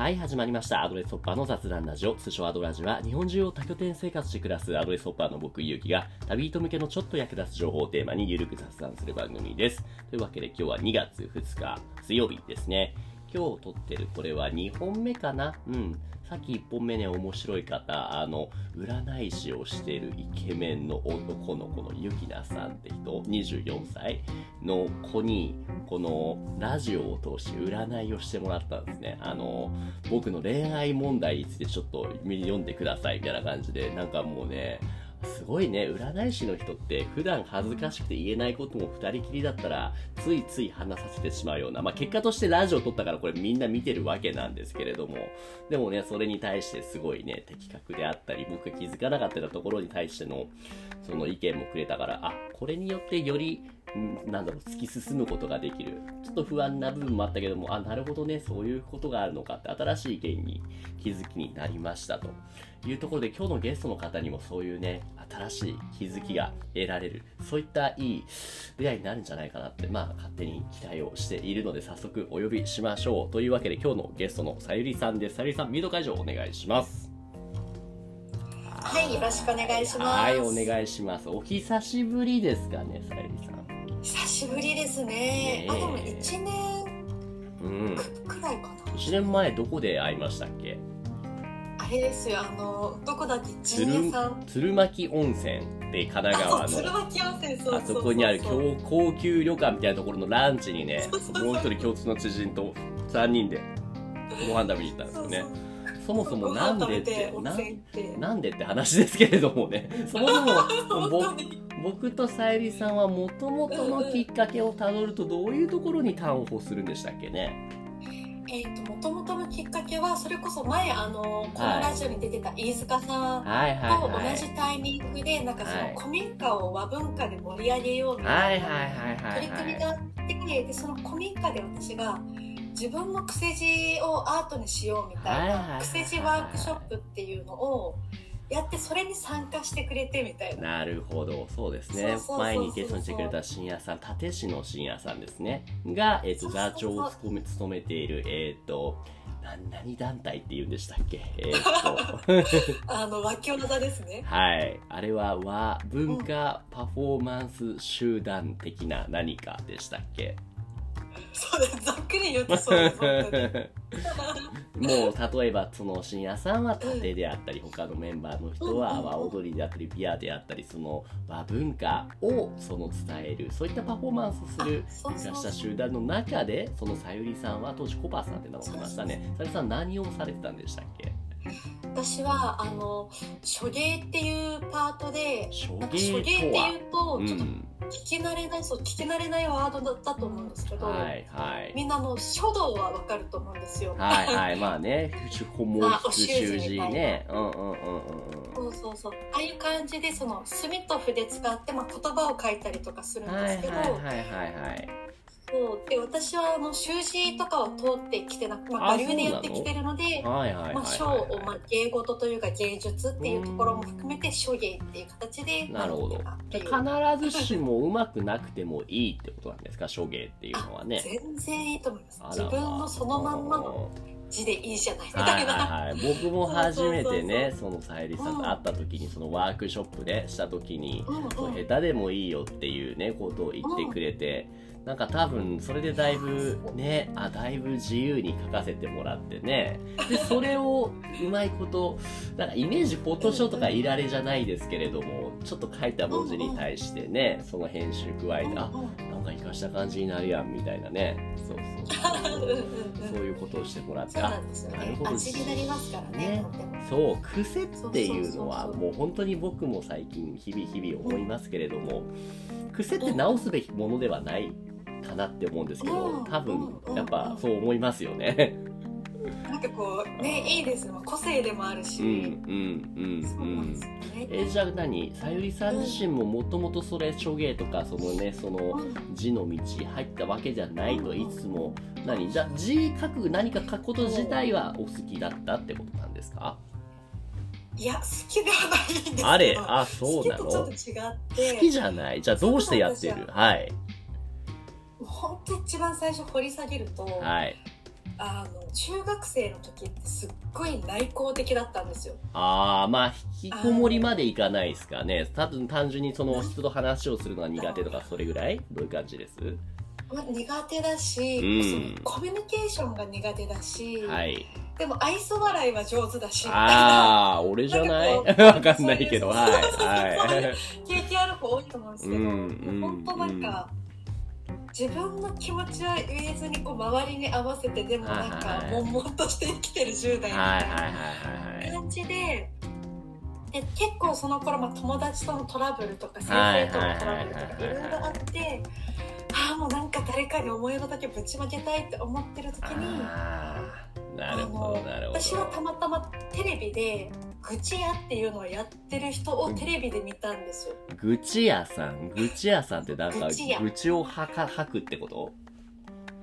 はい、始まりました。アドレスホッパーの雑談ラジオ、通称アドラジは、日本中を多拠点生活して暮らすアドレスホッパーの僕、ゆうきが、旅人向けのちょっと役立つ情報をテーマにゆるく雑談する番組です。というわけで今日は2月2日、水曜日ですね。今日撮ってるこれは2本目かな？うん。さっき1本目ね、面白い方、あの、占い師をしてるイケメンの男の子のゆきなさんって人、24歳の子に、このラジオを通して占いをしてもらったんですね。あの、僕の恋愛問題についてちょっと読んでくださいみたいな感じで、なんかもうね、すごいね、占い師の人って普段恥ずかしくて言えないことも二人きりだったら、ついつい話させてしまうような、まあ、結果としてラジオ撮ったからこれみんな見てるわけなんですけれども、でもね、それに対してすごいね、的確であったり、僕が気づかなかったところに対しての、その意見もくれたから、あ、これによってより、なんだろう、突き進むことができる。ちょっと不安な部分もあったけども、あ、なるほどね、そういうことがあるのかって、新しい意見に気づきになりましたというところで、今日のゲストの方にもそういうね、新しい気づきが得られる、そういったいい出会いになるんじゃないかなって、まあ、勝手に期待をしているので、早速お呼びしましょう。というわけで、今日のゲストのさゆりさんです。さゆりさん、ミュート解除お願いします。はい、よろしくお願いします。はい、お願いします。お久しぶりですかね、さゆりさん。久しぶりですね。ねえあ、でも一年うん。くらいかな。1年前どこで会いましたっけ？あれですよ、あの、どこだっけ、鶴。鶴巻温泉で神奈あ、川そう、鶴の巻温泉、そうあそこにある高高級旅館みたいなところのランチにねもう一人共通の知人と3人でご飯食べに行ったんですよね。そもそもなんでってなんでって話ですけれどもね。そもそも僕とさゆりさんはもともとのきっかけをたどるとどういうところに端を発するんでしたっけね？えっ、と、もともとのきっかけは、それこそ前、あの、このラジオに出てた飯塚さんはいはいとはい。同じタイミングで、なんかそはい。の古民家を和文化で盛り上げようみたいなはいはいはいはい取り組みはいがあってでその古民家で私が自分の癖字をアートにしようみたいはいはいはいはない。癖字ワークショップっていうのをやってそれに参加してくれてみたいな。なるほど、そうですね。前にゲストにしてくれた深夜さん、立石の深夜さんですね。が、えっ、と、そうそうそう。座長を務め務めている、えっ、と、な何団体って言うんでしたっけ？えっ、と、あの脇技ですね。はい。あれは和文化パフォーマンス集団的な何かでしたっけ？そうですざっくり言うとそうです本当にもう例えばその深夜さんは盾であったり他のメンバーの人は和踊りであったりピアであったりその和文化をその伝えるそういったパフォーマンスする生かした集団の中でそのさゆりさんは当時コバさんって名乗ってましたねさゆりさん何をされてたんでしたっけ私はあの書芸っていうパートで書なんか書芸っていうとうちょっとん聞き慣れないそう聞き慣れないワードだったと思うんですけど、はいはい。みんなあの書道はわかると思うんですよ。はいはい。まあね古文習字ね。うんうんうんうんうん。そうそうそう。ああいう感じでその墨と筆使って、まあ、言葉を書いたりとかするんはいはいですけど、はいはいはいそう。で私はあの習字とかは通ってきてなく、まああ、我流でやってきてるので書を、まあ、芸事というか芸術っていうところも含めて書芸っていう形でなるほど。必ずしもうまくなくてもいいってことなんですか？書芸っていうのはね。全然いいと思います。自分のそのまんまの字でいいじゃないみたはいいな、はいはい僕も初めてねそそのさゆりさんと会った時にそのワークショップでした時にうんうん下手でもいいよっていうねことを言ってくれてなんか多分それでだいぶねあだいぶ自由に書かせてもらってね。でそれをうまいことなんかイメージフォトショーとかいられじゃないですけれどもちょっと書いた文字に対してねその編集加えてあなんか生かした感じになるやんみたいなね。そうそうそうそう。いうことをしてもらってそうあなんですよなるほど。ね味になりますからねね。そう癖っていうのはもう本当に僕も最近日々日々思いますけれども癖って直すべきものではないかなって思うんですけどうん多分うん。やっぱそう思いますよね。なんかこうね いいですよ。個性でもあるし、うんうんそううん。うんね、えじゃあ何？さゆりさん自身ももともとそれ書芸とかそのねそのうん。字の道入ったわけじゃないといつも。何？じゃあ字書く何か書くこと自体はお好きだったってことなんですか？いや好きではないんですけど。あれ？あそうなの？好きとちょっと違って。好きじゃない？じゃあどうしてやってる？はい本当一番最初掘り下げると、はいあの中学生の時ってすっごい内向的だったんですよ。ああ、まあ、引きこもりまでいかないですかね。多分単純にその人と話をするのが苦手とか、それぐらい？どういう感じです？まあ苦手だし、うんそのコミュニケーションが苦手だし、はい。でも愛想笑いは上手だし、ああ、俺じゃない？わかんないけど、はい。はい。経験ある子多いと思うんですけど、うん本当なんか、自分の気持ちは言えずにこう周りに合わせてでもなんかはい悶々として生きてる10代みはいたい。な感じで。で結構その頃、まあ、友達とのトラブルとか先はい生とのトラブルとはいかいろいろあってああもうなんか誰かに思いの丈ぶちまけたいって思ってる時に。私はたまたまテレビで愚痴屋っていうのをやってる人をテレビで見たんですよ。愚痴屋さん？愚痴屋さんってなんか愚痴屋。愚痴を吐か吐くってこと？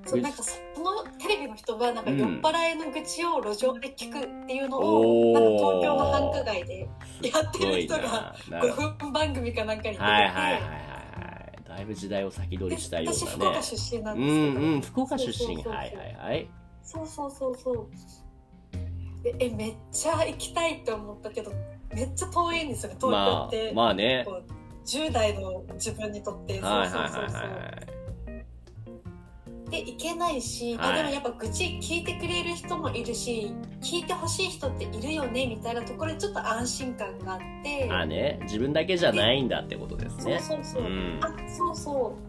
そうなんかそのテレビの人はなんかうん。酔っ払いの愚痴を路上で聞くっていうのおー。を、なんか東京の繁華街でやってる人がすごいななるほど。5分番組かなんかに出てて、はいはいはいはいはい。だいぶ時代を先取りしたよ私うなね。福岡出身なんうですけど、んうん、福岡出身。はいはいはい。そうそうそうそうでえめっちゃ行きたいって思ったけどめっちゃ遠いんですよね東京まあって、、まあね。こう10代の自分にとってそうはいそうそうそう。で行けないし、はい。あでもやっぱ愚痴聞いてくれる人もいるし聞いてほしい人っているよねみたいなところでちょっと安心感があって。あね、自分だけじゃないんだってことですそうね。そうそう、うん。あそうそう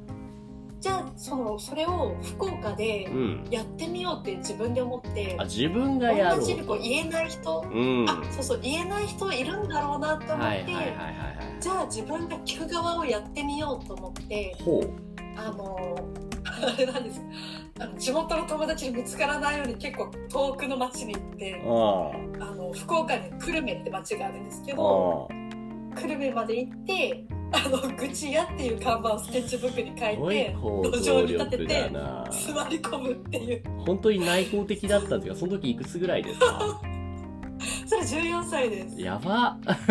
じゃあそのそれを福岡でうん。やってみようって自分で思ってあ、自分がやろう同じにこう言えない人、うん。あそうそう言えない人いるんだろうなと思って、はいはいはいはいはい。じゃあ自分が聞く側をやってみようと思ってほう。あのあれ なんですあの地元の友達に見つからないように結構遠くの町に行ってああの福岡に久留米って町があるんですけあ。どあ久留米まで行ってあの愚痴屋っていう看板をスケッチブックに書あ。いて行路上動に立ててな。座り込むっていう。本当に内向的だったんですが、その時いくつぐらいですか？それ14歳です。やば。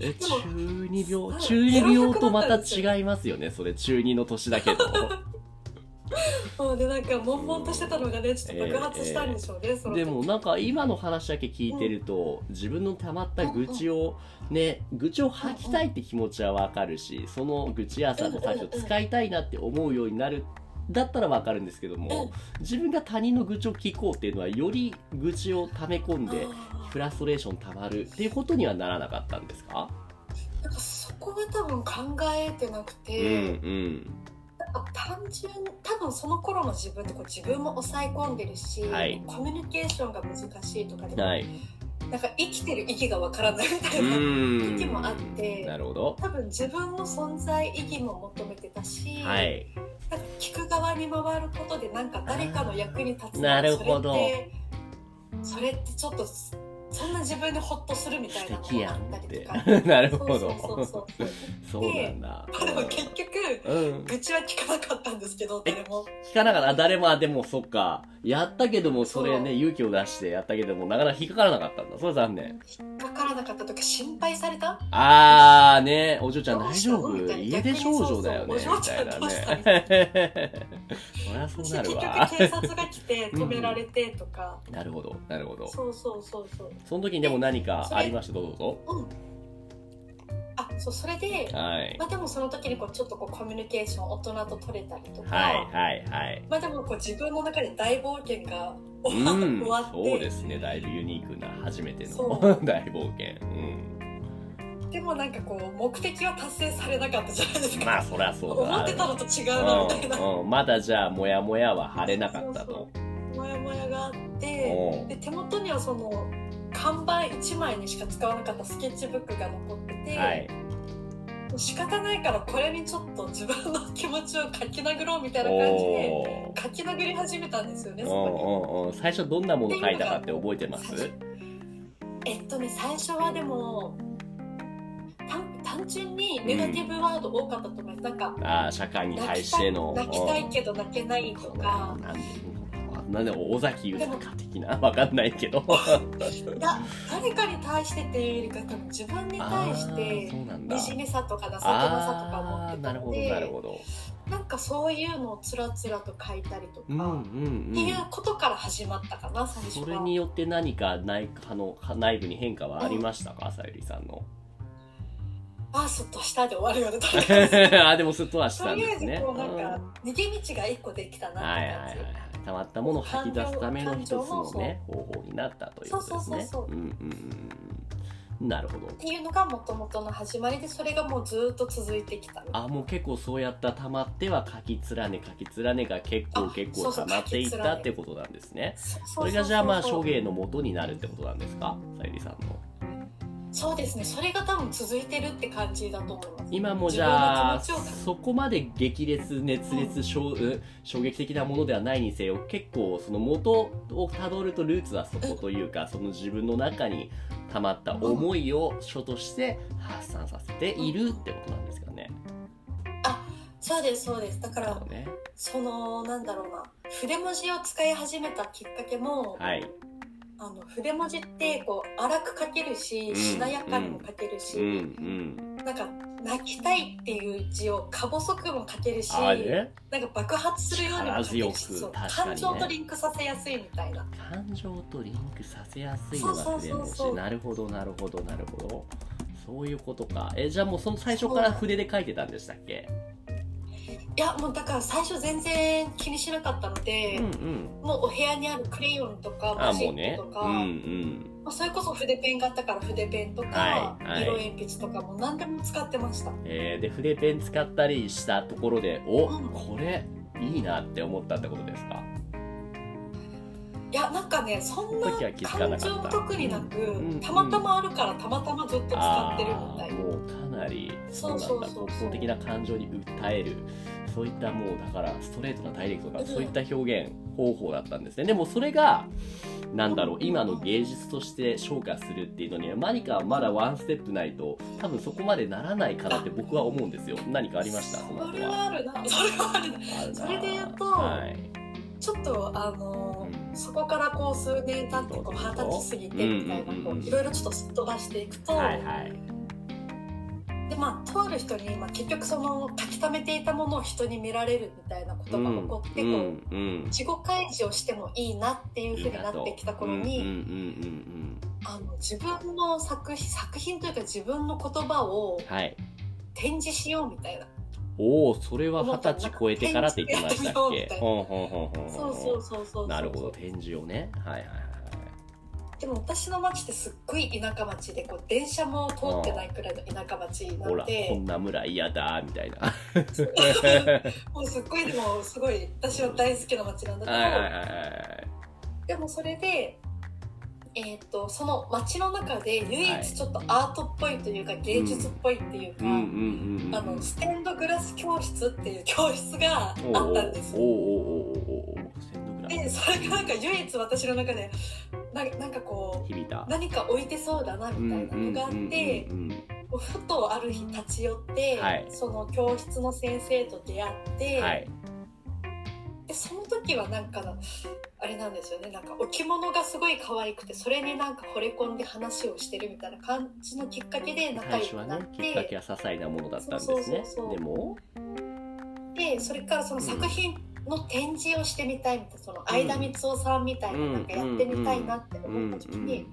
え、中二病？はい。中二病とまた違いますよね、それ中二の年だけど。もうでなんか悶々としてたのがねちょっと爆発したんでしょうね、その時。でもなんか今の話だけ聞いてると、自分の溜まった愚痴をね、愚痴を吐きたいって気持ちはわかるし、その愚痴屋さんの先を使いたいなって思うようになる。だったらわかるんですけども、自分が他人の愚痴を聞こうっていうのは、より愚痴を溜め込んで、あフラストレーション溜まるっていうことにはならなかったんですか？ーなんかそこが多分考えてなくうんて、うん。なん。か単純多分その頃の自分ってこう自分も抑え込んでるし、はいコミュニケーションが難しいとかでも、はい。なんか生きてる意義がわからないみたういな、ん。時もあってなるほど。多分自分の存在意義も求めてたし、はい。なんか聞く側に回ることでなんか誰かの役に立つなるほどそれってそれってちょっとそんな自分でホッとするみたいなの素敵やんがあったりとか。なるほど。そうそうなんだ。でも結局うん。愚痴は聞かなかったんですけど誰も聞かなかった？あ誰も、あでもそっか。やったけども、それね、勇気を出してやったけども、なかなか引っかからなかったんだ。それ残念。引っかからなかったとか心配された？あーね、お嬢ちゃん大丈夫？家出少女だよね、みたいなね。そりゃそう結なるわ局。警察が来て止められてとか、なるほど、なるほど。そうそうそうそうその時にでも何かありました？どうぞうんあそうそれで。はい。まあでもその時にこうちょっとこうコミュニケーション大人と取れたりとか、はい、はい、はい。まあでもこう自分の中で大冒険がう 終わ,、ってそうですね。だいぶユニークな初めての 大冒険。でもなんかこう目的は達成されなかったじゃないですうん。か、まあ、そりゃそうだ。思ってたのと違うなみたいな、うん、うん。まだじゃあ、もやもやは晴れなかったと。モヤモヤがあってうんで手元にはその看板1枚にしか使わなかったスケッチブックが残ってて、はい。仕方ないからこれにちょっと自分の気持ちを書き殴ろうみたいな感じで書き殴り始めたんですよねそうんこうんうん。最初どんなもの書いたかって覚えてます？にえっとね最初はでも単単純にネガティブワード多かったと思います、なんかああ、社会に対しての。泣きたいけど泣けないとか。うんなんで尾崎豊的な？わかんないけど。いや誰かに対してっていうよりか多分自分に対しあてーそうなんだ。惨めさとか情けなさとか持ってたあーなるほどのでなるほど。なんかそういうのをつらつらと書いたりとか、うんうんっていううんことから始まったかな最初は。それによって何か内あの内部に変化はありましたか？さゆりさんの。あーそっとしたで終わるよね あえずあでもすっとはしたとりあえずんですねこうなんうん。か逃げ道が一個できたなってはいはいはい感じ、はい溜まったものを吐き出すための一つのね方法になったということですね。なるほど。っていうのがもともとの始まりでそれがもうずっと続いてきたあもう結構そうやった溜まっては書き連ね書き連ねが結構あ結構そうそう溜まっていったってことなんですね。そそれがじゃあまあそうそう諸芸の元になるってことなんですか？さゆりさんのそうですね。それが多分続いてるって感じだと思います。今もじゃあそこまで激烈熱烈衝うん衝撃的なものではないにせよ結構その元をたどるとルーツはそこというかその自分の中に溜まった思いを書として発散させているってことなんですかね。そうですそうです。だからそうね。そのなんだろうな。筆文字を使い始めたきっかけも、はい。あの筆文字ってこう荒く書けるし、うんしなやかにも書けるし、うんうん。なんか泣きたいっていう字をか細くも書けるし、なんか爆発するようにも書けるしね感情とリンクさせやすいみたいな感情とリンクさせやすいのが筆文字。なるほどなるほどなるほど。そういうことか。え、じゃあもうその最初から筆で書いてたんでしたっけ？いやもうだから最初全然気にしなかったので、うんうん。もうお部屋にあるクレヨンとかあマジもうねックとか、うんうん。まあ、それこそ筆ペンがあったから筆ペンとか、はいはい。色鉛筆とかも何でも使ってました。えーで筆ペン使ったりしたところでお、うん。これいいなって思ったってことですか？いやなんかねそんな感情も特になく、うんうん。たまたまあるからたまたまずっと使ってるみたいな。もうかなりそうそうそうそう。なんだ根本的な感情に訴えるそういったもうだからストレートなダイレクトな、うん。そういった表現方法だったんですね。でもそれがなんだろううん今の芸術として昇華するっていうのには何かまだワンステップないと多分そこまでならないかなって僕は思うんですよ。何かありました？それ後ははあるな。それはあるな。それで言うとはい。ちょっとあのうん。そこからこう数年経ってこう二十歳過ぎてみたいなこういろいろちょっとすっ飛ばしていくと、はいはいでまあとある人に、まあ、結局その書き溜めていたものを人に見られるみたいなことが起こって、うんこううん。自己開示をしてもいいなっていうふうになってきた頃に、自分の作品作品というか自分の言葉を展示しようみたいな。おおそれは二十歳超えてからって言ってましたっけ？そうそうそうそう。なるほど。展示をね。はいはいはいでも私の町ってすっごい田舎町でこう電車も通ってないくらいの田舎町なほらこんな村嫌だみたいな。もうすっごいでもすごい私は大好きな町なんだけど、はいはいはいはいでもそれで、えー、とその街の中で唯はい。一ちょっとアートっぽいというか芸術っぽいっていうか、うんうんうんうん。あのステンドグラス教室っていう教室があったんですおーおーおそれがなんか唯一私の中でななんかこう響いた。何か置いてそうだなみたいなのがあってふとある日立ち寄って、はい。その教室の先生と出会って、うんはい。でその時はなんかあれなんですよね。なんか置物がすごい可愛くてそれになんか惚れ込んで話をしてるみたいな感じのきっかけで仲最良くなっ初はねきっかけて、は些細なものだったんですね。でも？でそれからその作品の展示をしてみたいみたいなその相田光夫さんみたいななんかやってみたいなって思った時に、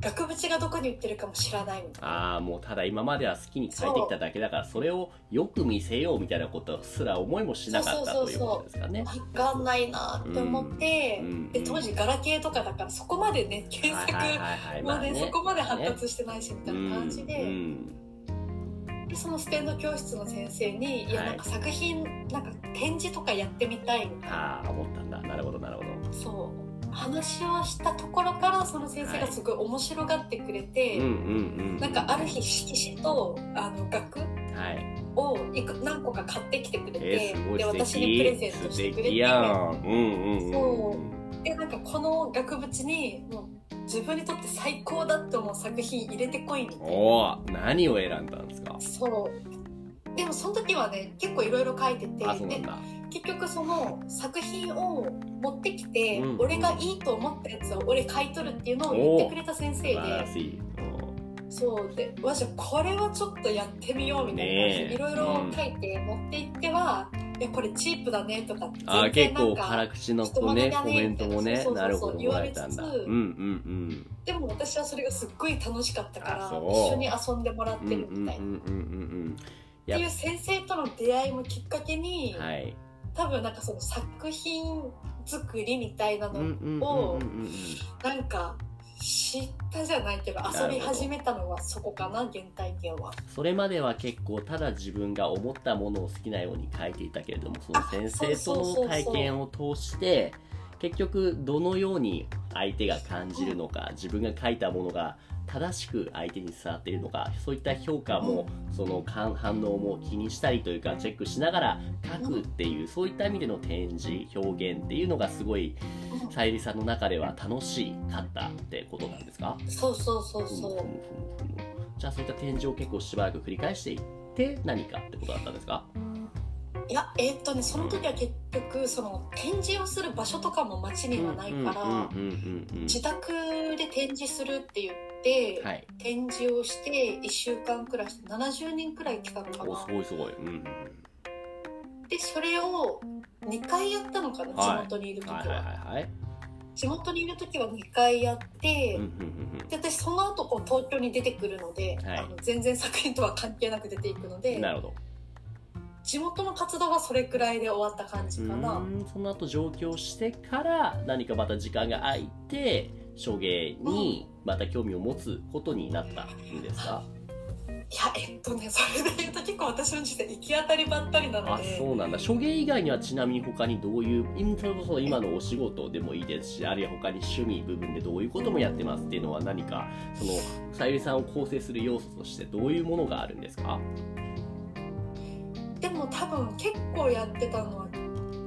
額縁がどこに売ってるかも知らないみたいな。ああもうただ今までは好きに書いてきただけだからそれをよく見せようみたいなことすら思いもしなかったということですかね。わかんないなって思って、うんで当時ガラケーとかだからそこまでね検索もね,、まあそこまで発達してないしみたいな感じで,、うんでそのステンド教室の先生に「いやはいなんか作品なんか展示とかやってみたい」みたいなああ思ったんだなるほどなるほど。そう話をしたところからその先生がすごい面白がってくれて、うんうんうん。なんかある日色紙とあの額はい。をいく何個か買ってきてくれて、で。私にプレゼントしてくれて。うんうんうん。そでなんかこの額縁にもう自分にとって最高だって思う作品入れてこいみたいな。おお何を選んだんですか？そう。でもその時はね結構いろいろ書いててで結局その作品を持ってきて、うん俺がいいと思ったやつを俺買い取るっていうのを言ってくれた先生でそう。でわじゃあこれはちょっとやってみようみたいな感じねいろいろ書いて持っていっては、いやこれチープだねとかあ結構なんか辛口のこうねコメントもねなるほど言われたんだ。つつうんうんでも私はそれがすっごい楽しかったから一緒に遊んでもらってるみたいな、っていう先生との出会いもきっかけに、はい。多分なんかその作品作りみたいなのをなんか知ったじゃないけど遊び始めたのはそこかな原体験は。それまでは結構ただ自分が思ったものを好きなように書いていたけれどもその先生との体験を通して結局どのように相手が感じるのか自分が書いたものが正しく相手に伝わっているのかそういった評価もその反反応も気にしたりというかチェックしながら書くっていうそういった意味での展示表現っていうのがすごいさゆりさんの中では楽しかったってことなんですか？そうそうそうそう。ふむふむふむふむじゃあそういった展示を結構しばらく繰り返していって何かってことだったんですか？いやえーっとねその時は結局その展示をする場所とかも街にはないから自宅で展示するって言って、はい。展示をして1週間くらいして70人くらい来たのかおすなごいすごい。うんうんでそれを2回やったのかな、はい。地元にいる時は、はいはいはいはい。地元にいる時は2回やって、で私その後こう東京に出てくるので、はい。あの全然作品とは関係なく出ていくのうでんなるほど地元の活動はそれくらいで終わった感じうかな、その後上京してから何かまた時間が空いて手芸にまた興味を持つことになったんですか、いやえっとねそれで言うと結構私の人生行き当たりばったりなのあでそうなんだ。手芸以外にはちなみに他にどういう今それこそ今のお仕事でもいいですしあるいは他に趣味部分でどういうこともやってますっていうのは何かそのさゆりさんを構成する要素としてどういうものがあるんですか？でも多分結構やってたのは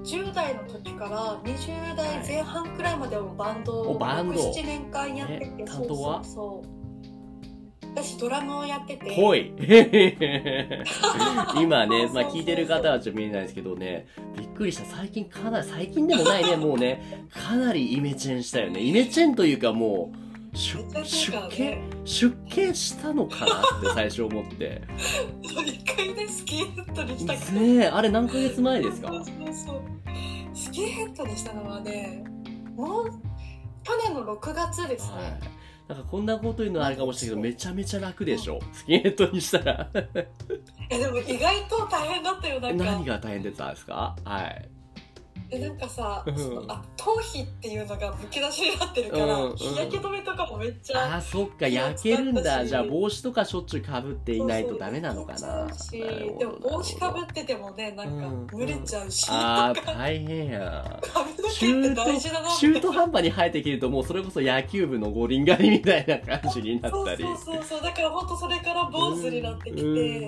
10代の時から20代前半くらいまでもバンドをおバンド。67年間やっててえそう担当は？そうそう。私ドラムをやってて。ぽい。今ね、まあ聞いてる方はちょっと見えないですけどね、びっくりした。最近かなり、最近でもないね、もうね、かなりイメチェンしたよね。イメチェンというかもう、出家ね出家したのかなって最初思って。一回ねスキンヘッドにしたからねえ、あれ何ヶ月前ですか？スキンヘッドにしたのはねもう去年の6月ですね、はい。なんかこんなこと言うのはあれかもしれないけど、めちゃめちゃ楽でしょ？スキンヘッドにしたら。えでも意外と大変だったよなんか何が大変だったんですか？はい。えなんかさうん。そのあ頭皮っていうのがむき出しになってるから、うんうん。日焼け止めとかもめっちゃあーそっか焼けるんだ。じゃあ帽子とかしょっちゅうかぶっていないとダメなのかな。でも帽子かぶっててもねなんかうん蒸れちゃうし、あとかー大変や。髪の毛って大事だな中途半端に生えてきるともうそれこそ野球部の五輪狩りみたいな感じになったり。そうそうそうそう。だから本当それから坊主になってきて、う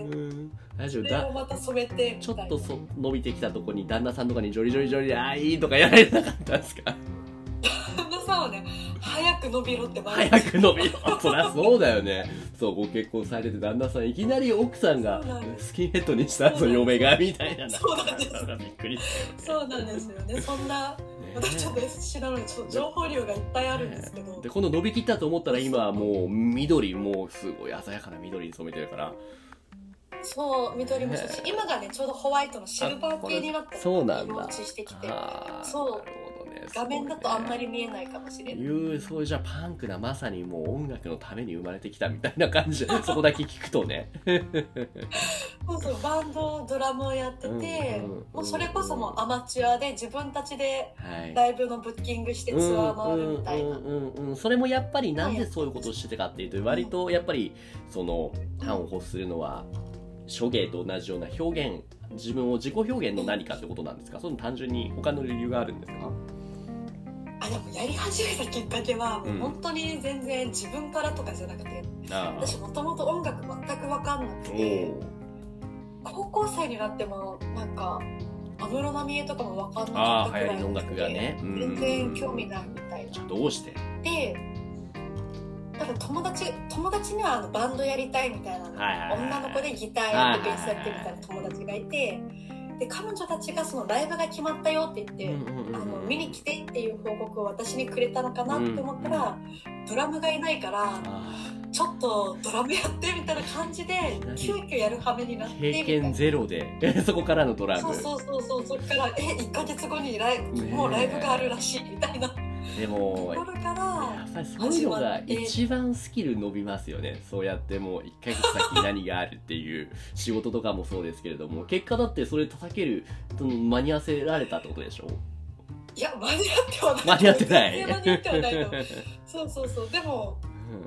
んうん大丈夫だ。また染めてちょっとそ伸びてきたとこに旦那さんとかにジョリジョリジョリであーいいとかやられなかったんですか？旦那さんはね早く伸びろって毎日早く伸びろ。そりゃそうだよね。そうご結婚されてて旦那さんいきなり奥さんがそうなんです。スキンヘッドにしたぞ嫁がみたいな。そうなんです。びっくりしたよねそうなんですよね。そんな私ちょっと知らないちょっと情報量がいっぱいあるんですけど。で今度伸びきったと思ったら今はもう緑もうすごい鮮やかな緑に染めてるからそう緑もしね。今がねちょうどホワイトのシルバー系になってあそうなんだ。色落ちしてきてそう画面だとあんまりり見えないかもしれないいうそうじゃあパンクなまさにもう音楽のために生まれてきたみたいな感じ そこだけ聞くとね。そうそうバンドドラムをやってて、うんうんもうそれこそもうアマチュアで自分たちではい。ライブのブッキングしてツアー回るみたいな、うんうんうんうん。それもやっぱりなんでそういうことをしてたかっていうと割とやっぱりその端を欲するのは手芸と同じような表現自分を自己表現の何かってことなんですか？その単純に他の理由があるんですか？あでもやり始めたきっかけはもう本当に全然自分からとかじゃなくて、あ私もともと音楽全く分かんなくおてお高校生になってもなんか安室奈美恵とかも分かんなあかったくらいあ流行りの音楽がね。うん。全然興味ないみたいな。じゃあどうして？でだから友達友達にはあのバンドやりたいみたいな、女の子でギターやってベースやってみたいな友達がいてで彼女たちがそのライブが決まったよって言って、あの見に来てっていう報告を私にくれたのかなって思ったら、ドラムがいないからあちょっとドラムやってみたいな感じで急遽やる羽目になってー経験ゼロで そこからのドラム。そうそうそうそうそっからえ1ヶ月後にライブもうライブがあるらしいみたいな。とでもやっぱりそういうのが一番スキル伸びますよね。そうやってもう1ヶ月先に何があるっていう仕事とかもそうですけれども。結果だってそれ叩ける間に合わせられたってことでしょ？いや間に合ってはない。間に合ってない。全然間に合ってはないのそうそうそう。でも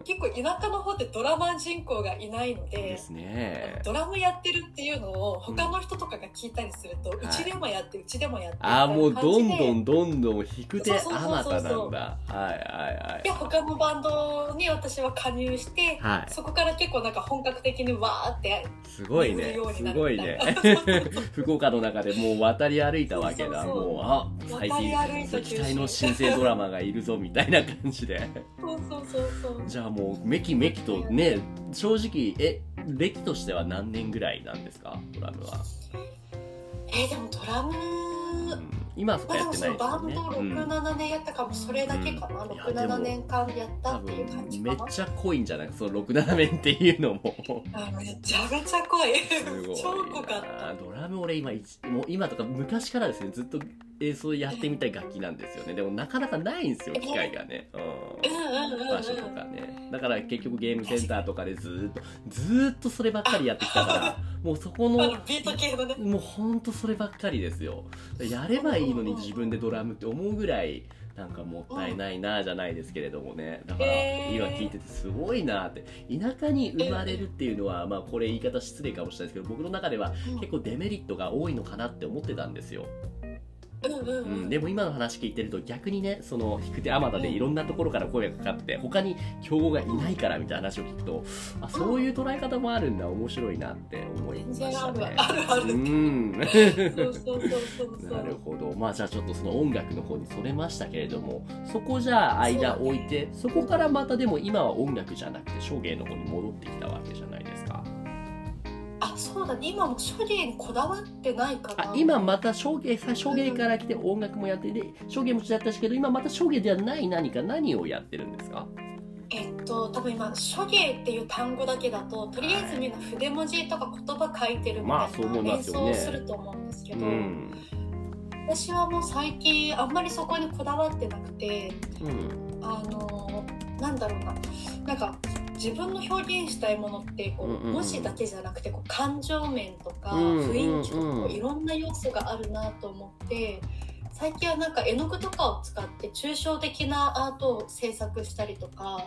結構田舎の方ってドラマー人口がいないのでですね。ドラムやってるっていうのを他の人とかが聞いたりすると、うちでもやってうちでもやってああもうどんどんんどんどん引く手あまたなんだ。はいはいはいで他のバンドに私は加入して、はい。そこから結構なんか本格的にわーってすごいね。すごいね。福岡の中でもう渡り歩いたわけだ。もうあ最近期待の新生ドラマがいるぞみたいな感じで。そうそうそうそうじゃあもうめきめきとね正直え歴としては何年ぐらいなんですか？ドラムは、えーでもドラムうん、今はそこやってないですよね。のバンドうん67年やったかもそれだけかな、うん。いや67年間やった多っていう感分じめっちゃ濃いんじゃない？その67面っていうのも。あめちゃめちゃ濃い。超濃かった。なドラム俺今一もう今とか昔からですねずっと演奏やってみたい楽器なんですよね。でもなかなかないんですよ機会がね、うん。場所とかね。だから結局ゲームセンターとかでずーっとずーっとそればっかりやってきたから もうそこあののビート系のね。もうほんとそればっかりですよ。やればいいのに自分でドラムって思うぐらいなんかもったいないなじゃないですけれどもね。だから今聞いててすごいなって。田舎に生まれるっていうのはまあこれ言い方失礼かもしれないですけど僕の中では結構デメリットが多いのかなって思ってたんですよ、うんでも今の話聞いてると逆にねその引く手あまたでいろんなところから声がかかって他に競合がいないからみたいな話を聞くとあそういう捉え方もあるんだ面白いなって思いましたね。あるあるうん。そうそうそうそう。なるほど。まあじゃあちょっとその音楽の方にそれましたけれどもそこじゃあ間置いてそ,、こからまたでも今は音楽じゃなくて証芸の方に戻ってきたわけじゃないですかあそうだね。今も処理にこだわってないかな。あ今また証芸さ証芸から来て音楽もやってで証芸もやったしけど今また証芸ではない何か何をやってるんですか？えっと多分今処芸っていう単語だけだととりあえずみんな筆文字とか言葉書いてるみまあたそう思いいな演奏をすると思うんですけうど、ん。私はもう最近あんまりそこにこだわってなくてうん。あのなんだろうな。なんか自分の表現したいものってこう、うんうんうん。文字だけじゃなくてこう感情面とかうんうんうん。雰囲気とかこういろんな要素があるなと思って最近はなんか絵の具とかを使って抽象的なアートを制作したりとか。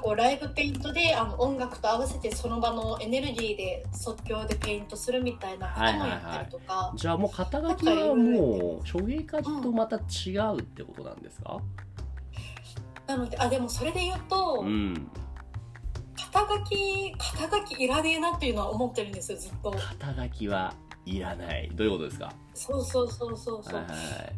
こうライブペイントであの音楽と合わせてその場のエネルギーで即興でペイントするみたいなこともやったりとか、じゃあもう肩書きはもう手芸家とまた違うってことなんですか？なのであでもそれで言うと、うん。肩書き肩書きいらねえなっていうのは思ってるんですよずっと。肩書きはいらない。どういうことですか？そうそうそうそうそう、はいはい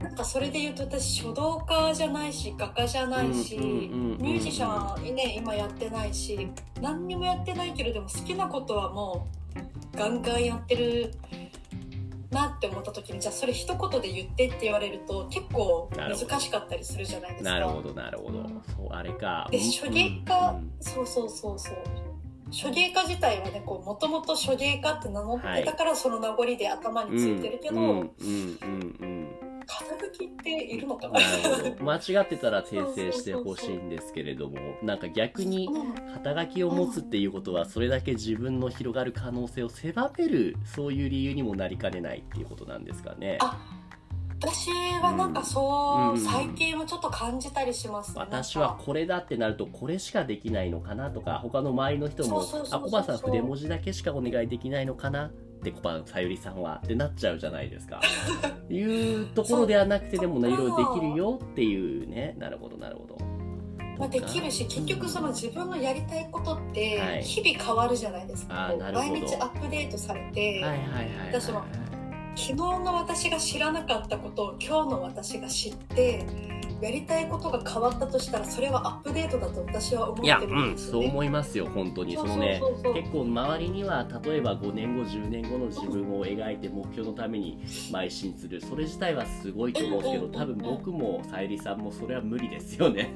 なんかそれで言うと私書道家じゃないし画家じゃないし、ミュージシャンね今やってないし何にもやってないけれども好きなことはもうガンガンやってるなって思った時にじゃあそれ一言で言ってって言われると結構難しかったりするじゃないですか。なるほどなるほど。そうあれか。で手芸家、うんそうそうそうそう。手芸家自体はねこうもともと手芸家って名乗ってたからその名残で頭についてるけど、うんうんうんうん肩書きっているのかうん。な間違ってたら訂正してほしいんですけれどもなんか逆にうん肩書きを持つっていうことはそれだけ自分の広がる可能性を狭めるそういう理由にもなりかねないっていうことなんですかね。あ私はなんかそう、うん。最近はちょっと感じたりしますね。私はこれだってなるとこれしかできないのかなとか他の周りの人もあコバさん筆文字だけしかお願いできないのかなってコバさゆりさんはってなっちゃうじゃないですか。いうところではなくてでもいろいろできるよっていうね。なるほどなるほど。まあ、できるし結局その自分のやりたいことっはい。て日々変わるじゃないですか、あーなるほど。毎日アップデートされて、昨日の私が知らなかったことを今日の私が知ってやりたいことが変わったとしたらそれはアップデートだと私は思っていや、るうんん、そうですよね。思いますよ、本当に。そのねそうそうそう、そう結構周りには、例えば5年後、10年後の自分を描いて目標のために邁進する。それ自体はすごいと思うんですけど、うんうんうん多分僕もさゆりさんもそれは無理ですよね。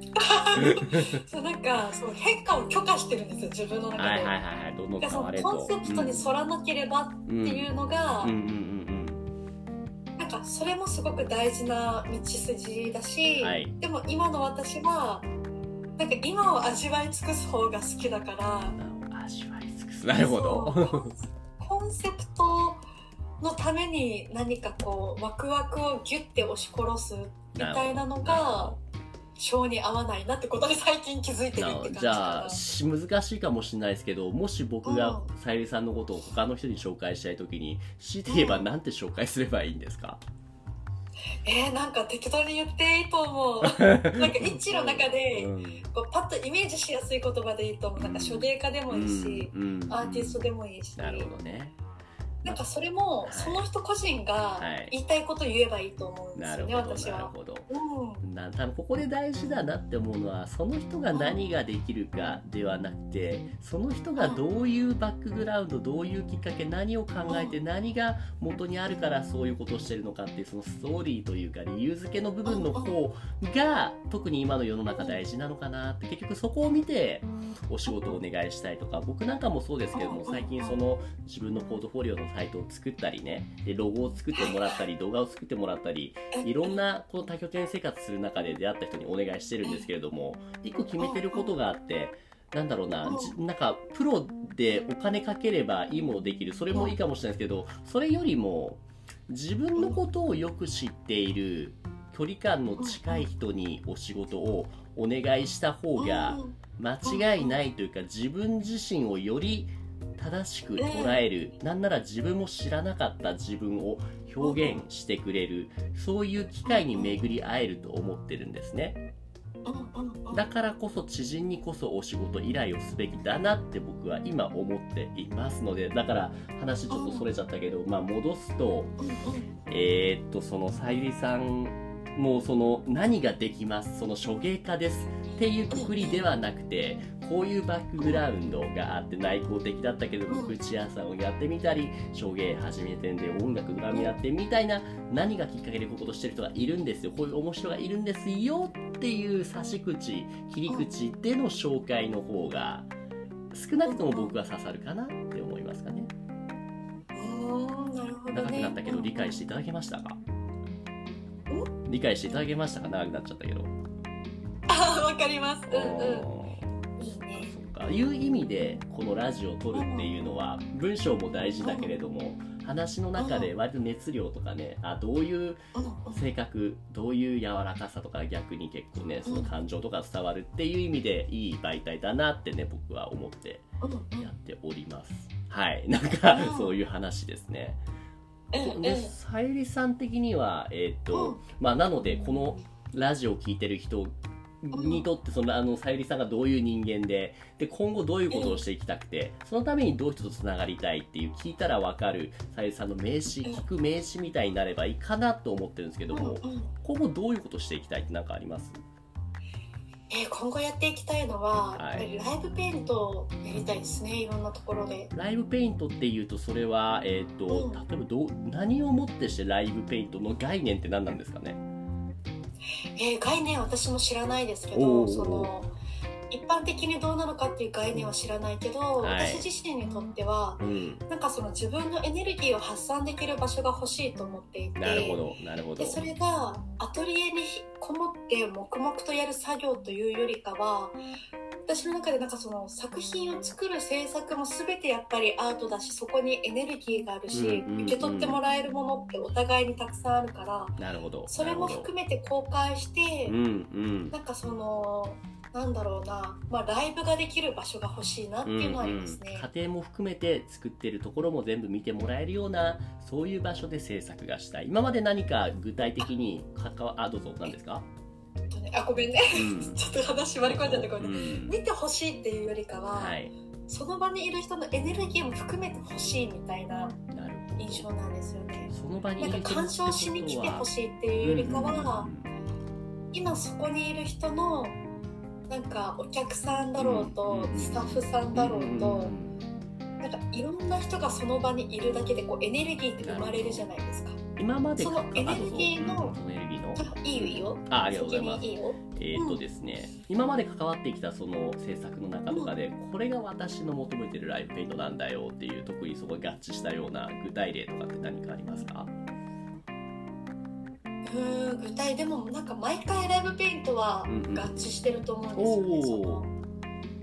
そうなんかそう変化を許可してるんですよ自分の中で。はいはいはいはい、どんどんでその変われと。コンセプトに沿らなければっていうのが、うんうんうんかそれもすごく大事な道筋だし、はいでも今の私はなんか今を味わい尽くす方が好きだからうん。味わい尽くす。なるほど。コンセプトのために何かこうワクワクをギュッて押し殺すみたいなのが性に合わないなってことに最近気づいてるなって感じじゃかあし難しいかもしれないですけどもし僕がうさゆりさんのことを他の人に紹介したい時に強いて言えば何て紹介すればいいんですか、えー、なんか適当に言っていいと思う。なんか一致の中でうん。こうパッとイメージしやすい言葉でいいと思うなんか手芸家でもいいし、うん。うん。アーティストでもいいし。なるほどねなんかそれもはい。その人個人がはい。言いたいこと言えばいいと思うんですよね、なるほど私は。なるほど。うん。な多分ここで大事だなって思うのはその人が何ができるかではなくてその人がどういうバックグラウンドどういうきっかけ何を考えて何が元にあるからそういうことをしてるのかっていうそのストーリーというか理由付けの部分の方が特に今の世の中大事なのかなって結局そこを見てお仕事をお願いしたいとか僕なんかもそうですけども最近その自分のポートフォリオのサイトを作ったりねでロゴを作ってもらったり動画を作ってもらったりいろんなこの多拠点生活する中で出会った人にお願いしてるんですけれども一個決めてることがあってなんだろうなじなんかプロでお金かければいいものできるそれもいいかもしれないですけどそれよりも自分のことをよく知っている距離感の近い人にお仕事をお願いした方がうん。間違いないというか自分自身をより正しく捉える、なんなら自分も知らなかった自分を表現してくれるそういう機会に巡り会えると思ってるんですね。だからこそ知人にこそお仕事依頼をすべきだなって僕は今思っていますのでだから話ちょっとそれちゃったけど、まあ、戻すとえーっとそのさゆりさんもその何ができます？その手芸家ですっていうくくりではなくてこういうバックグラウンドがあって内向的だったけどうん。口屋さんをやってみたり手芸始めてんで音楽ドラムやってみたいな何がきっかけでこういうことしてる人がいるんですよ。こういう面白がいるんですよっていう差し口切り口での紹介の方が少なくとも僕は刺さるかなって思いますかね。ね。長くなったけど理解していただけましたか？理解していただけましたか？長くなっちゃったけど。あわかります。うんうんかいう意味でこのラジオを撮るっていうのは文章も大事だけれども話の中で割と熱量とかねあどういう性格どういう柔らかさとか逆に結構ねその感情とか伝わるっていう意味でいい媒体だなってね僕は思ってやっております。はい。なんかうんそういう話ですね。でさゆりさん的にはえっ、と、うん。まあなのでこのラジオを聞いてる人にとってそのあのさゆりさんがどういう人間でで今後どういうことをしていきたくてそのためにどう人とつながりたいっていう聞いたら分かるさゆりさんの名詞聞く名詞みたいになればいいかなと思ってるんですけども今後どういうことしていきたいって何かあります？えー今後やっていきたいのは、はい。ライブペイントをやりたいですねいろんなところで。ライブペイントっていうとそれは、えーとうん。例えばどう何をもってしてライブペイントの概念って何なんですかね？えー概念は私も知らないですけどその一般的にどうなのかっていう概念は知らないけど、はい。私自身にとってはうん。なんかその自分のエネルギーを発散できる場所が欲しいと思っていてなるほどなるほど。でそれがアトリエにこもって黙々とやる作業というよりかは私の中でなんかその作品を作る制作も全てやっぱりアートだしそこにエネルギーがあるし、うんうんうん。受け取ってもらえるものってお互いにたくさんあるからなるほどそれも含めて公開して、うんうん。なんかそのなんだろうな、まあ、ライブができる場所が欲しいなっていうのはありますね。家庭も含めて作ってるところも全部見てもらえるようなそういう場所で制作がしたい。今まで何か具体的に関わあどうぞ何ですか、あごめんね。うん。ちょっと話割り込んじゃってごめんね。うん。見てほしいっていうよりかは、はい。その場にいる人のエネルギーも含めてほしいみたいな印象なんですよね。その場になんか鑑賞しに来てほしいっていうよりかは、今そこにいる人のなんかお客さんだろうと、うんスタッフさんだろうと、んなんかいろんな人がその場にいるだけでこうエネルギーって生まれるじゃないですか。今までそのエネルギーのの？いいよ。あありがとうございます。えーっとですね、今まで関わってきたその制作の中とかで、これが私の求めてるライブペイントなんだよっていう特にそこに合致したような具体例とかって何かありますか？うーん具体でもなんか毎回ライブペイントはうんうん合致してると思うんですよね。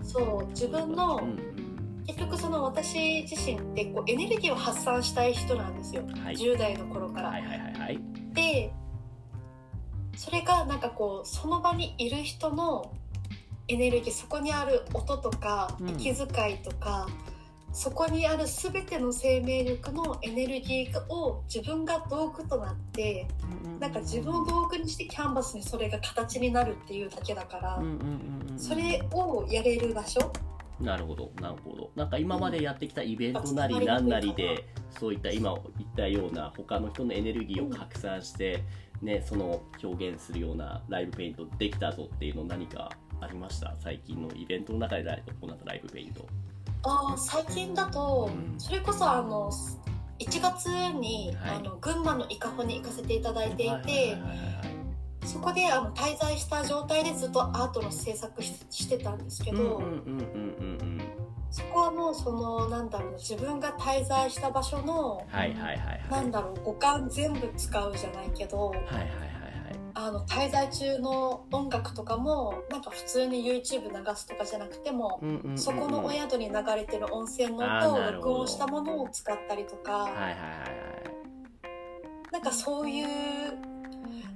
そおのそう自分のうん結局その私自身ってこうエネルギーを発散したい人なんですよ。うんはい10代の頃から。はいはいはいはいでそれがなんかこうその場にいる人のエネルギーそこにある音とかうん。息遣いとか、そこにある全ての生命力のエネルギーを自分が道具となってなんか自分を道具にしてキャンバスにそれが形になるっていうだけだから、うんうんうんうんそれをやれる場所？なるほどなるほど。なんか今までやってきたイベントなりなんなりでそういった今言ったような他の人のエネルギーを拡散して、ね、その表現するようなライブペイントできたぞっていうの何かありました？最近のイベントの中で行ったライブペイント。あー最近だとうん。それこそあの1月に、はい。あの群馬の伊香保に行かせていただいていて、そこであの滞在した状態でずっとアートの制作ししてたんですけど、そこはもうそのなんだろうな自分が滞在した場所のはいはいはいはい。なんだろう五感全部使うじゃないけどはいはいはいはい。あの滞在中の音楽とかもなんか普通に YouTube 流すとかじゃなくても、うんうんうんうん。そこのお宿に流れてる温泉の音を録音したものを使ったりとか、はいはいはいはい。なんかそういう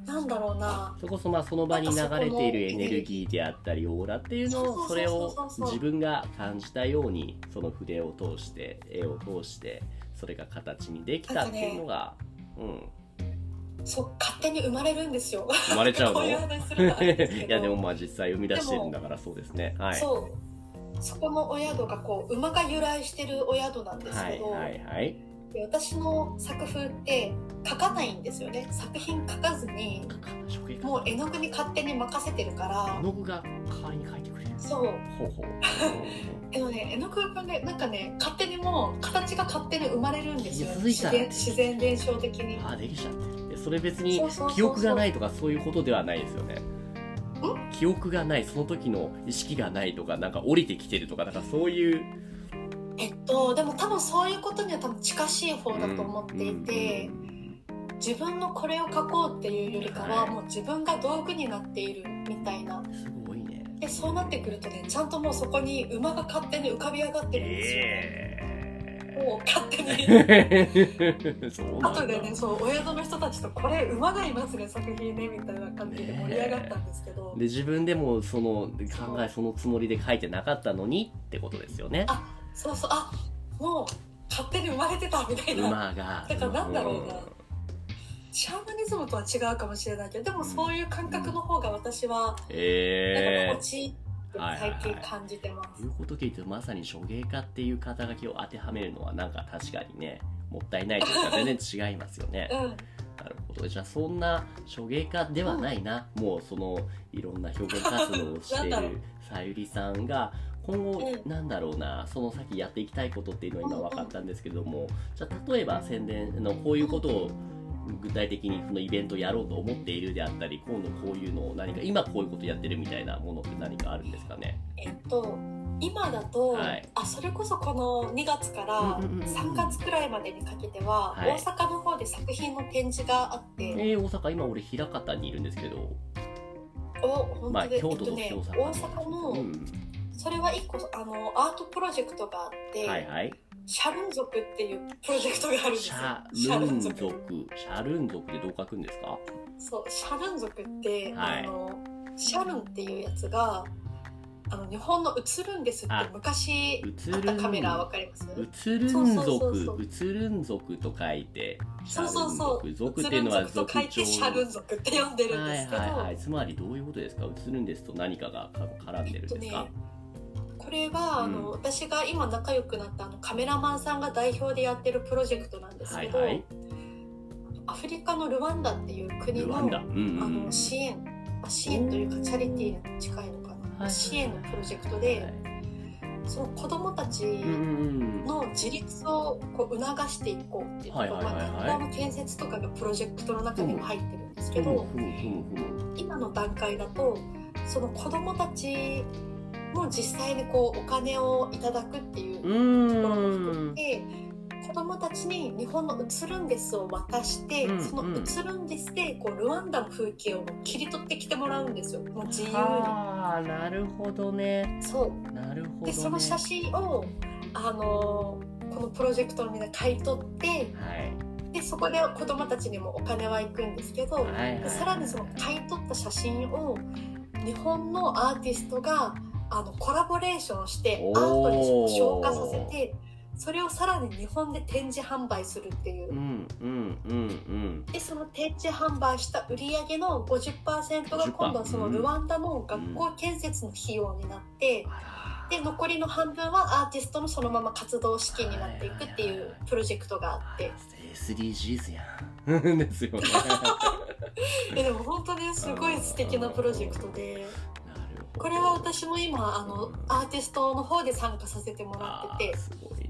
なんだろうな。そこそまあその場に流れているエネルギーであったりオーラっていうのをそれを自分が感じたようにその筆を通して絵を通してそれが形にできたっていうのが、うん。そう勝手に生まれるんですよ。生まれちゃうの？いやでもまあ実際生み出してるんだからそうですね。はい。そう。そこのお宿がこう馬が由来してるお宿なんですけど、はいはいはいで私の作風って書かないんですよね。作品書かずにもう絵の具に勝手に任せてるから。絵の具が代わりに描いてくれる。そう。ほうほう。でもね絵の具がねなんかね勝手にもう形が勝手に生まれるんですよ。自然自然現象的に。ああできちゃって。るそれ別に記憶がないとかそういうことではないですよね。記憶がないその時の意識がないとかなんか降りてきてるとかなんかそういうとでも多分そういうことには多分近しい方だと思っていて、自分のこれを書こうっていうよりかは、はい。もう自分が道具になっているみたいな。すごいね。でそうなってくるとねちゃんともうそこに馬が勝手に浮かび上がってるんですよ、えもう勝手に。後でねそうお宿の人たちとこれ馬がいますね作品ねみたいな感じで盛り上がったんですけど、で自分でもその考えそのつもりで書いてなかったのにってことですよね。あそうそう。あもう勝手に生まれてたみたいな。馬が。だからなんだろうな。シャーマニズムとは違うかもしれないけどでもそういう感覚の方が私はなんかええ心地いい最近感じてます、いうこと聞いてまさに手芸家っていう肩書きを当てはめるのはなんか確かにねもったいないというか全然違いますよね。うん。なるほど。じゃあそんな手芸家ではないな、もうそのいろんな表現活動をしているさゆりさんが今後、うんなんだろうなその先やっていきたいことっていうのは今分かったんですけども、じゃあ例えば宣伝のこういうことを具体的にそのイベントをやろうと思っているであったり今度こういうのを何か今こういうことやってるみたいなものって何かあるんですかね？えっと今だと、はいあそれこそこの2月からうんうんうんうん3月くらいまでにかけては、はい大阪の方で作品の展示があって、えー、大阪今俺枚方にいるんですけど。お本当で、まあ京都とえっとね大阪大阪の、うん、それは一個あのアートプロジェクトがあって、はいはい。シャルン族っていうプロジェクトがあるんですシよャルン族。シャルン族ってどう書くんですか？そうシャルン族って、はい。あのシャルンっていうやつがあの日本の映るんですってあ昔あったカメラわかります？映るん族映るん族と書いてシそうそうそう。族族っていうのは族と書いて族シャルン族って呼んでるんですけど、はいはいはい。つまりどういうことですか？映るんですと何かが絡んでるんですか、えっとねこれはあの、うん私が今仲良くなったあのカメラマンさんが代表でやってるプロジェクトなんですけど、はいはい。アフリカのルワンダっていう国のうんうんあうん。の支援まあ支援というかチャリティーに近いのかな、支援のプロジェクトで、その子どもたちの自立をこう促していこうっていうところ、まあ、学校の建設とかがプロジェクトの中にも入ってるんですけど、今の段階だとその子どもたちも実際にこうお金をいただくっていうところも含めて子どもたちに日本の映るんですを渡して、うんうん、その映るんですでこうルワンダの風景を切り取ってきてもらうんですよ。もう自由に。ああなるほどね。そう。なるほど、ね、でその写真をあのこのプロジェクトのみんな買い取って、はい、でそこで子どもたちにもお金は行くんですけど、はいはいはい、さらにその買い取った写真を日本のアーティストがあのコラボレーションしてアートに昇華させて。それをさらに日本で展示販売するっていう,、うんうんうんうん、でその展示販売した売り上げの50%が今度はそのルワンダの学校建設の費用になって、で残りの半分はアーティストのそのまま活動資金になっていくっていうプロジェクトがあって。SDGs やん。ですよね。でも本当にすごい素敵なプロジェクトで これは私も今あのアーティストの方で参加させてもらっててすごい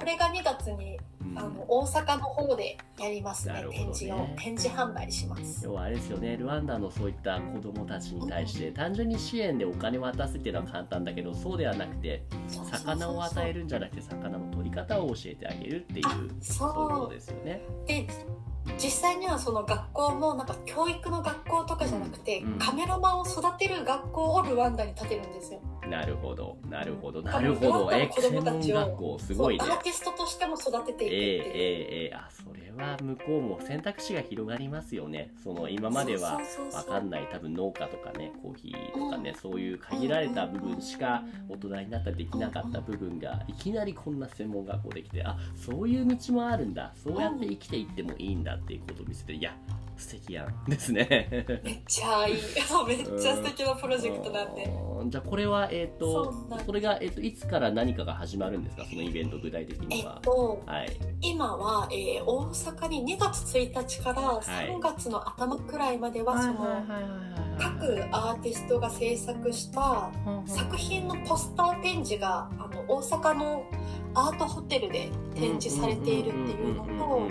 これが2月に、うん、あの大阪の方でやりますね、ね、展示を展示販売します。要はあれですよねルワンダのそういった子どもたちに対して、単純に支援でお金を渡すっていうのは簡単だけどそうではなくて魚を与えるんじゃなくて魚の取り方を教えてあげるっていうそう。いうことですよね。で実際にはその学校もなんか教育の学校とかじゃなくて、うん、カメラマンを育てる学校をルワンダに建てるんですよ。なるほど、なるほど、なるほど。え、子供たちをすごいね。アーティストとしても育てていくっていう。えー、えー、えー、あ、それは向こうも選択肢が広がりますよね。その今まではわかんない多分農家とかね、コーヒーとかね、うん、そういう限られた部分しか大人になったらできなかった部分が、いきなりこんな専門学校できて、あ、そういう道もあるんだ。そうやって生きていってもいいんだっていうことを見せて、いや、素敵やん。ですね。めっちゃいい。めっちゃ素敵なプロジェクトなん。でじゃあこれはえっ、ー、とそれが、えーと、いつから何かが始まるんですか？そのイベント具体的には、えっとはい、今は、えー、大阪に2月1日から3月の頭くらいまでは、その各アーティストが制作した作品のポスター展示があの大阪のアートホテルで展示されているっていうのと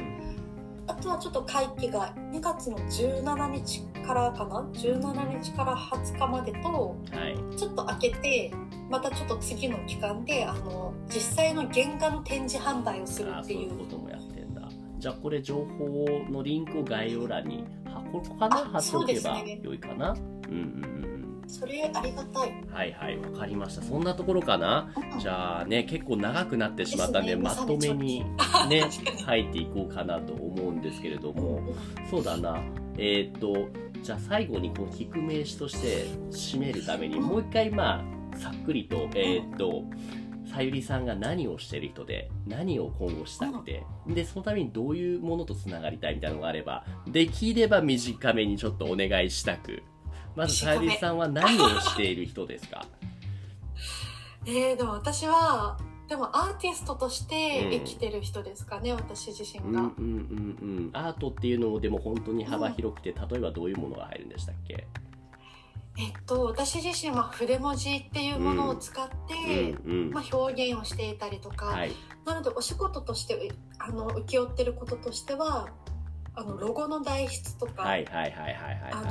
あとはちょっと会期が2月の17日からかな？17日から20日までと、ちょっと開けてまたちょっと次の期間であの実際の原画の展示販売をするっていう。こともやってんだ。じゃあこれ情報のリンクを概要欄に貼こうかな貼っておけばよいかな、ね、うんうんそれありがたい。はいはいわかりました。そんなところかな、じゃあね結構長くなってしまったんで、ね、まとめにね 入っていこうかなと思うんですけれども。そうだな。えっ、ー、とじゃあ最後にこの聞く名詞として締めるためにもう一回まあさっくりとえっ、ー、とさゆりさんが何をしてる人で何を今後したくてでそのためにどういうものとつながりたいみたいなのがあればできれば短めにちょっとお願いしたくまずさゆりさんは何をしている人ですか？えー、でも私はでもアーティストとして生きてる人ですかね、うん、私自身が、うんうんうんうん。アートっていうのもでも本当に幅広くて、うん、例えばどういうものが入るんでしたっけ？えっと、私自身は筆文字っていうものを使って、うんうんうん、まあ、表現をしていたりとか、はい、なのでお仕事としてあの請け負ってることとしてはあのロゴの代筆とか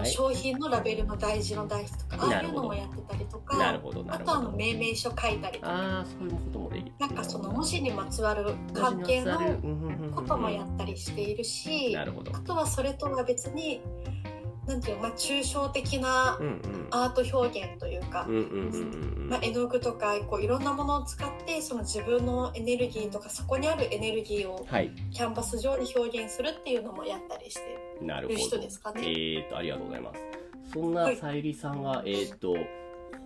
商品のラベルの大事の代筆とかああいうのもやってたりとかなるほどあとあの命名書書いたりとか。あそういうこともできる。なんかその文字にまつわる関係のこともやったりしているしあとはそれとは別になんていうまあ、抽象的なアート表現というか、まあ、絵の具とかこういろんなものを使ってその自分のエネルギーとかそこにあるエネルギーをキャンバス上で表現するっていうのもやったりしてる人ですかね。えーと、ありがとうございます。そんなさゆりさんが、はい、えっ、ー、と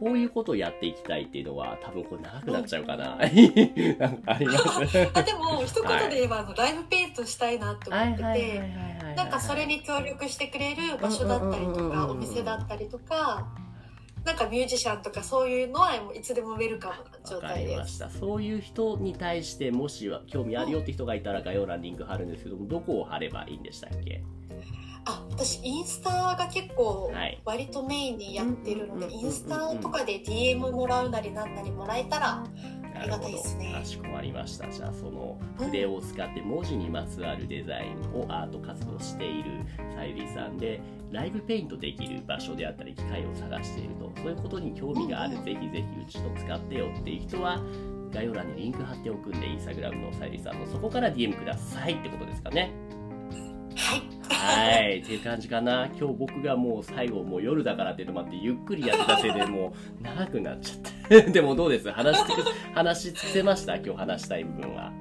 こういうことをやっていきたいっていうのは多分これ長くなっちゃうかな。なんかあります あでも一言で言えば、はい、あのライブペイントしたいなって思っててなんかそれに協力してくれる場所だったりとかお店だったりとか。なんかミュージシャンとかそういうのはいつでもウェルカムな状態です。そういう人に対してもしは興味あるよって人がいたら概要欄リンク貼るんですけども、どこを貼ればいいんでしたっけ？あ私インスタが結構はい。割とメインにやってるので、うんインスタとかで DM もらうなりなんなりもらえたらありがたいですね。かしこまりました。じゃあその筆を使って文字にまつわるデザインをアート活動しているさゆりさんで、ライブペイントできる場所であったり機会を探していると、そういうことに興味がある、うんぜひぜひうちと使ってよっていう人は、概要欄にリンク貼っておくんで、インスタグラムのさゆりさんのそこから DM くださいってことですかね。はいはい、っていう感じかな。今日僕がもう最後、もう夜だからっていうのもあって、ゆっくりやってたせいでもう長くなっちゃって。でもどうです？話し尽く話し尽くせました？今日話したい部分は。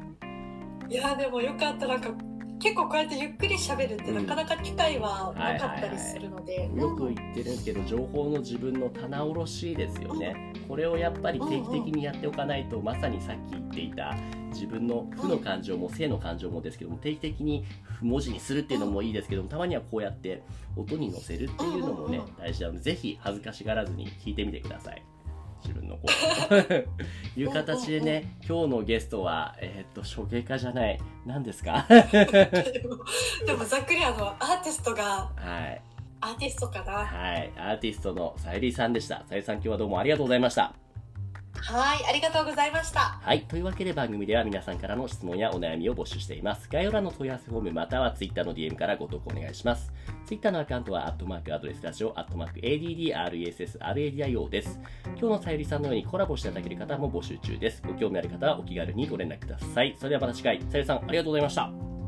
いやでもよかったなんか結構こうやってゆっくり喋るってなかなか機会はなかったりするので、よく言ってるんですけど、情報の自分の棚卸しですよね。これをやっぱり定期的にやっておかないと、まさにさっき言っていた自分の負の感情も正の感情もですけども、定期的に文字にするっていうのもいいですけども、たまにはこうやって音に乗せるっていうのもね大事なので、ぜひ恥ずかしがらずに聞いてみてください。自分の声いう形でね、今日のゲストは、えーっと、手芸家じゃない、何ですか？で もでもざっくりあのアーティストがはい。アーティストかなはい。アーティストのさゆりさんでした。さゆりさん今日はどうもありがとうございました。はいありがとうございましたはい。というわけで番組では皆さんからの質問やお悩みを募集しています。概要欄の問い合わせフォームまたは Twitter の DM からご投稿お願いします。Twitter のアカウントは、アットマークアドレスラジオ、アットマーク ADDRESSRADIO です。今日のさゆりさんのようにコラボしていただける方も募集中です。ご興味ある方はお気軽にご連絡ください。それではまた次回、さゆりさんありがとうございました。